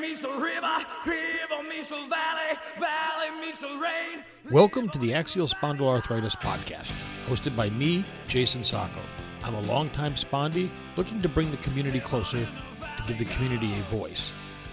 meets a river, river meets a valley, valley meets a rain. Welcome to the Axial Spondyloarthritis Podcast, hosted by me, Jason Sacco. I'm a longtime spondy looking to bring the community closer to give the community a voice.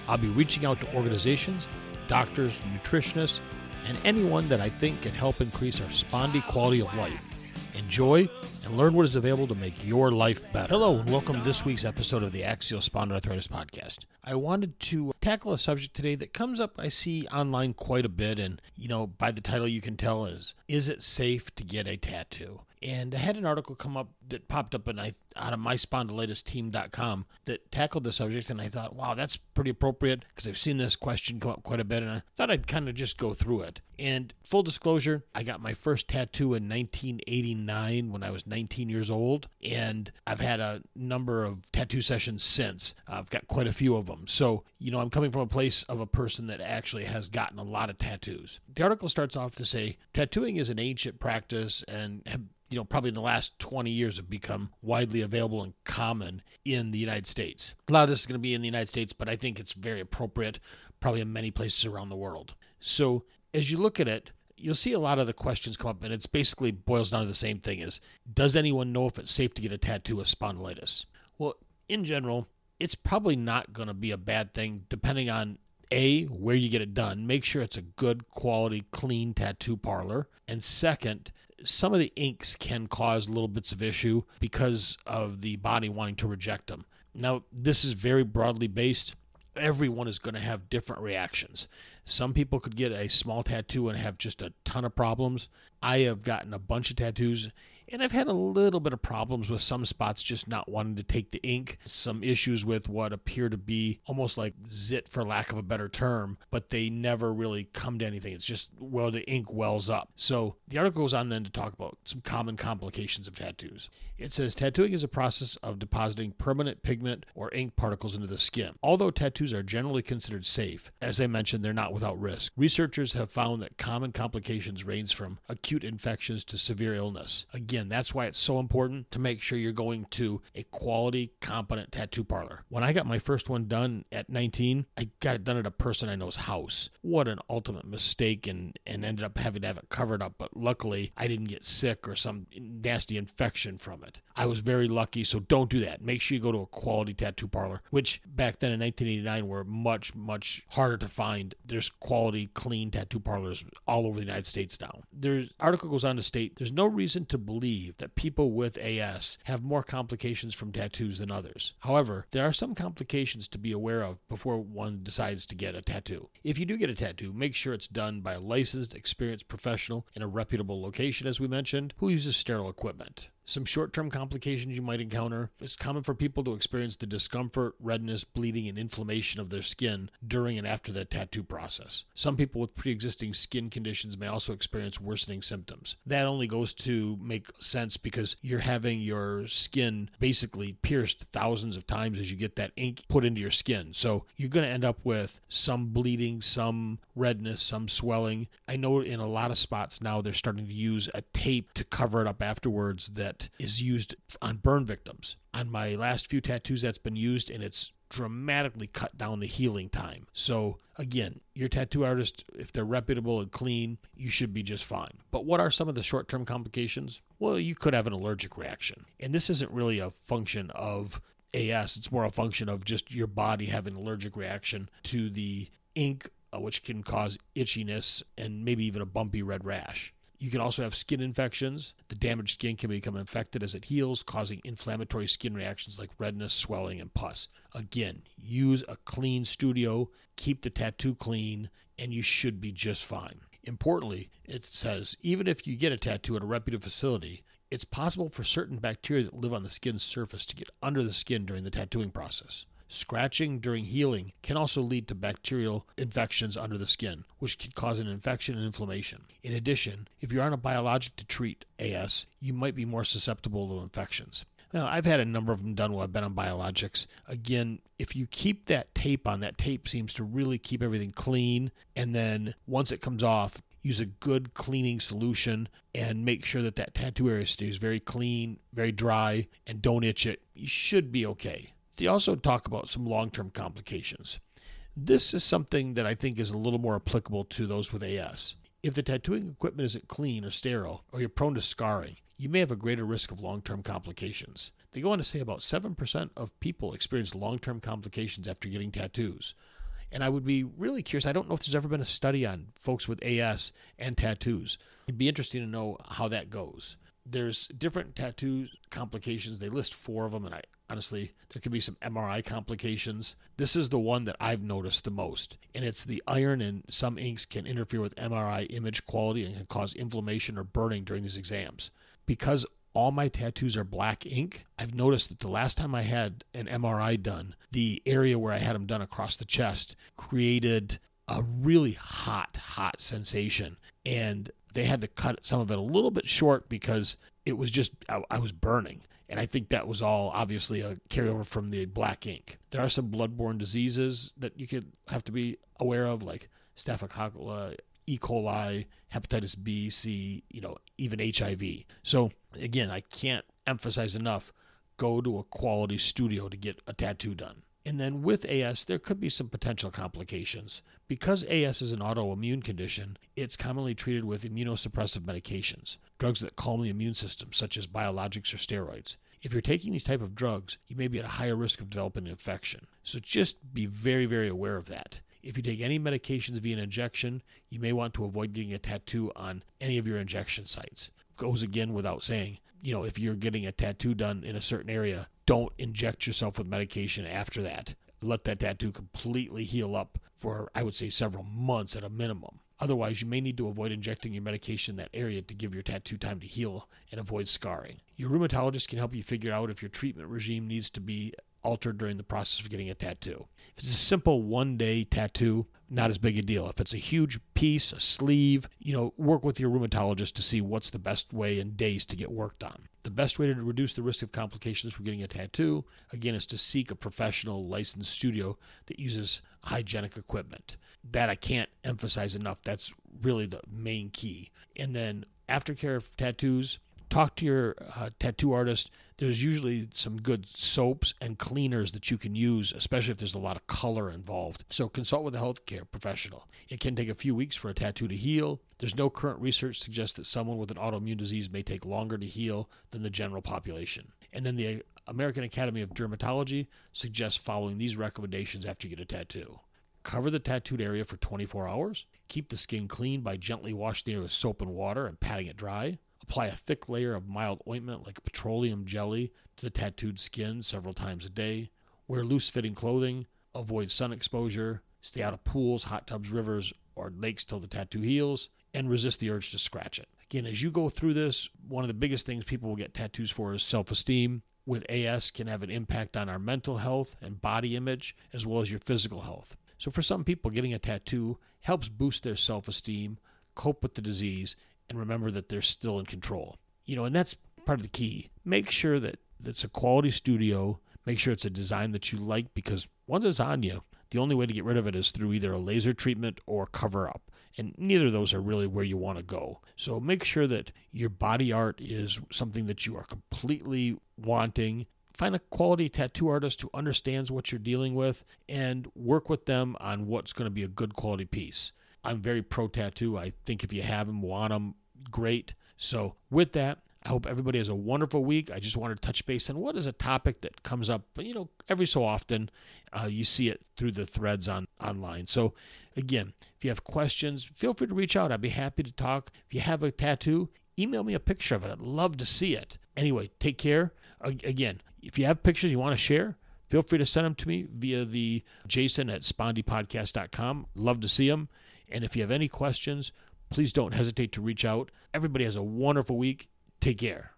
I'll be reaching out to organizations, doctors, nutritionists, and anyone that I think can help increase our spondy quality of life. Enjoy and learn what is available to make your life better. Hello, and welcome to this week's episode of the Axial Spondyloarthritis Podcast. I wanted to tackle a subject today that comes up, I see online quite a bit, and you know, by the title you can tell is Is it safe to get a tattoo? And I had an article come up that popped up and I out of myspondylitisteam.com that tackled the subject and I thought, wow, that's pretty appropriate because I've seen this question come up quite a bit and I thought I'd kind of just go through it. And full disclosure, I got my first tattoo in 1989 when I was 19 years old and I've had a number of tattoo sessions since. I've got quite a few of them. So, you know, I'm coming from a place of a person that actually has gotten a lot of tattoos. The article starts off to say tattooing is an ancient practice and have you know, probably in the last 20 years have become widely available and common in the United States. A lot of this is going to be in the United States, but I think it's very appropriate probably in many places around the world. So as you look at it, you'll see a lot of the questions come up, and it's basically boils down to the same thing: is does anyone know if it's safe to get a tattoo of spondylitis? Well, in general, it's probably not going to be a bad thing, depending on a where you get it done. Make sure it's a good quality, clean tattoo parlor, and second some of the inks can cause little bits of issue because of the body wanting to reject them. Now, this is very broadly based. Everyone is going to have different reactions. Some people could get a small tattoo and have just a ton of problems. I have gotten a bunch of tattoos and I've had a little bit of problems with some spots just not wanting to take the ink, some issues with what appear to be almost like zit for lack of a better term, but they never really come to anything. It's just, well, the ink wells up. So the article goes on then to talk about some common complications of tattoos. It says tattooing is a process of depositing permanent pigment or ink particles into the skin. Although tattoos are generally considered safe, as I mentioned, they're not without risk. Researchers have found that common complications range from acute infections to severe illness. Again, Again, that's why it's so important to make sure you're going to a quality, competent tattoo parlor. When I got my first one done at 19, I got it done at a person I know's house. What an ultimate mistake and, and ended up having to have it covered up. But luckily, I didn't get sick or some nasty infection from it. I was very lucky, so don't do that. Make sure you go to a quality tattoo parlor, which back then in 1989 were much, much harder to find. There's quality, clean tattoo parlors all over the United States now. There's article goes on to state there's no reason to believe believe that people with AS have more complications from tattoos than others. However, there are some complications to be aware of before one decides to get a tattoo. If you do get a tattoo, make sure it's done by a licensed, experienced professional in a reputable location, as we mentioned, who uses sterile equipment. Some short term complications you might encounter. It's common for people to experience the discomfort, redness, bleeding, and inflammation of their skin during and after the tattoo process. Some people with pre existing skin conditions may also experience worsening symptoms. That only goes to make sense because you're having your skin basically pierced thousands of times as you get that ink put into your skin. So you're going to end up with some bleeding, some redness, some swelling. I know in a lot of spots now they're starting to use a tape to cover it up afterwards that that is used on burn victims. On my last few tattoos, that's been used, and it's dramatically cut down the healing time. So, again, your tattoo artist, if they're reputable and clean, you should be just fine. But what are some of the short term complications? Well, you could have an allergic reaction. And this isn't really a function of AS, it's more a function of just your body having an allergic reaction to the ink, uh, which can cause itchiness and maybe even a bumpy red rash. You can also have skin infections. The damaged skin can become infected as it heals, causing inflammatory skin reactions like redness, swelling, and pus. Again, use a clean studio, keep the tattoo clean, and you should be just fine. Importantly, it says even if you get a tattoo at a reputable facility, it's possible for certain bacteria that live on the skin's surface to get under the skin during the tattooing process. Scratching during healing can also lead to bacterial infections under the skin, which can cause an infection and inflammation. In addition, if you're on a biologic to treat AS, you might be more susceptible to infections. Now, I've had a number of them done while I've been on biologics. Again, if you keep that tape on, that tape seems to really keep everything clean. And then once it comes off, use a good cleaning solution and make sure that that tattoo area stays very clean, very dry, and don't itch it. You should be okay. They also talk about some long term complications. This is something that I think is a little more applicable to those with AS. If the tattooing equipment isn't clean or sterile, or you're prone to scarring, you may have a greater risk of long term complications. They go on to say about 7% of people experience long term complications after getting tattoos. And I would be really curious. I don't know if there's ever been a study on folks with AS and tattoos. It'd be interesting to know how that goes. There's different tattoo complications. They list four of them, and I honestly, there could be some MRI complications. This is the one that I've noticed the most, and it's the iron in some inks can interfere with MRI image quality and can cause inflammation or burning during these exams. Because all my tattoos are black ink, I've noticed that the last time I had an MRI done, the area where I had them done across the chest created a really hot, hot sensation. And they had to cut some of it a little bit short because it was just, I, I was burning. And I think that was all obviously a carryover from the black ink. There are some bloodborne diseases that you could have to be aware of, like Staphylococcus E. coli, hepatitis B, C, you know, even HIV. So again, I can't emphasize enough go to a quality studio to get a tattoo done. And then with AS, there could be some potential complications. Because AS is an autoimmune condition, it's commonly treated with immunosuppressive medications, drugs that calm the immune system, such as biologics or steroids. If you're taking these type of drugs, you may be at a higher risk of developing an infection. So just be very, very aware of that. If you take any medications via an injection, you may want to avoid getting a tattoo on any of your injection sites. Goes again without saying, you know, if you're getting a tattoo done in a certain area, don't inject yourself with medication after that. Let that tattoo completely heal up for, I would say, several months at a minimum. Otherwise, you may need to avoid injecting your medication in that area to give your tattoo time to heal and avoid scarring. Your rheumatologist can help you figure out if your treatment regime needs to be altered during the process of getting a tattoo. If it's a simple one day tattoo, not as big a deal. If it's a huge piece, a sleeve, you know, work with your rheumatologist to see what's the best way and days to get worked on. The best way to reduce the risk of complications from getting a tattoo, again, is to seek a professional licensed studio that uses hygienic equipment. That I can't emphasize enough. That's really the main key. And then aftercare of tattoos, talk to your uh, tattoo artist. There's usually some good soaps and cleaners that you can use, especially if there's a lot of color involved. So consult with a healthcare professional. It can take a few weeks for a tattoo to heal. There's no current research suggests that someone with an autoimmune disease may take longer to heal than the general population. And then the American Academy of Dermatology suggests following these recommendations after you get a tattoo. Cover the tattooed area for 24 hours. Keep the skin clean by gently washing area with soap and water and patting it dry. Apply a thick layer of mild ointment like petroleum jelly to the tattooed skin several times a day. Wear loose fitting clothing. Avoid sun exposure. Stay out of pools, hot tubs, rivers, or lakes till the tattoo heals. And resist the urge to scratch it. Again, as you go through this, one of the biggest things people will get tattoos for is self esteem. With AS, can have an impact on our mental health and body image, as well as your physical health. So, for some people, getting a tattoo helps boost their self esteem, cope with the disease, and remember that they're still in control. You know, and that's part of the key. Make sure that it's a quality studio. Make sure it's a design that you like because once it's on you, the only way to get rid of it is through either a laser treatment or cover up. And neither of those are really where you want to go. So make sure that your body art is something that you are completely wanting. Find a quality tattoo artist who understands what you're dealing with and work with them on what's going to be a good quality piece. I'm very pro tattoo. I think if you have them, want them, great. So, with that, I hope everybody has a wonderful week. I just wanted to touch base on what is a topic that comes up, you know, every so often. Uh, you see it through the threads on online. So, again, if you have questions, feel free to reach out. I'd be happy to talk. If you have a tattoo, email me a picture of it. I'd love to see it. Anyway, take care. Again, if you have pictures you want to share, feel free to send them to me via the jason at spondypodcast.com. Love to see them. And if you have any questions, please don't hesitate to reach out. Everybody has a wonderful week. Take care.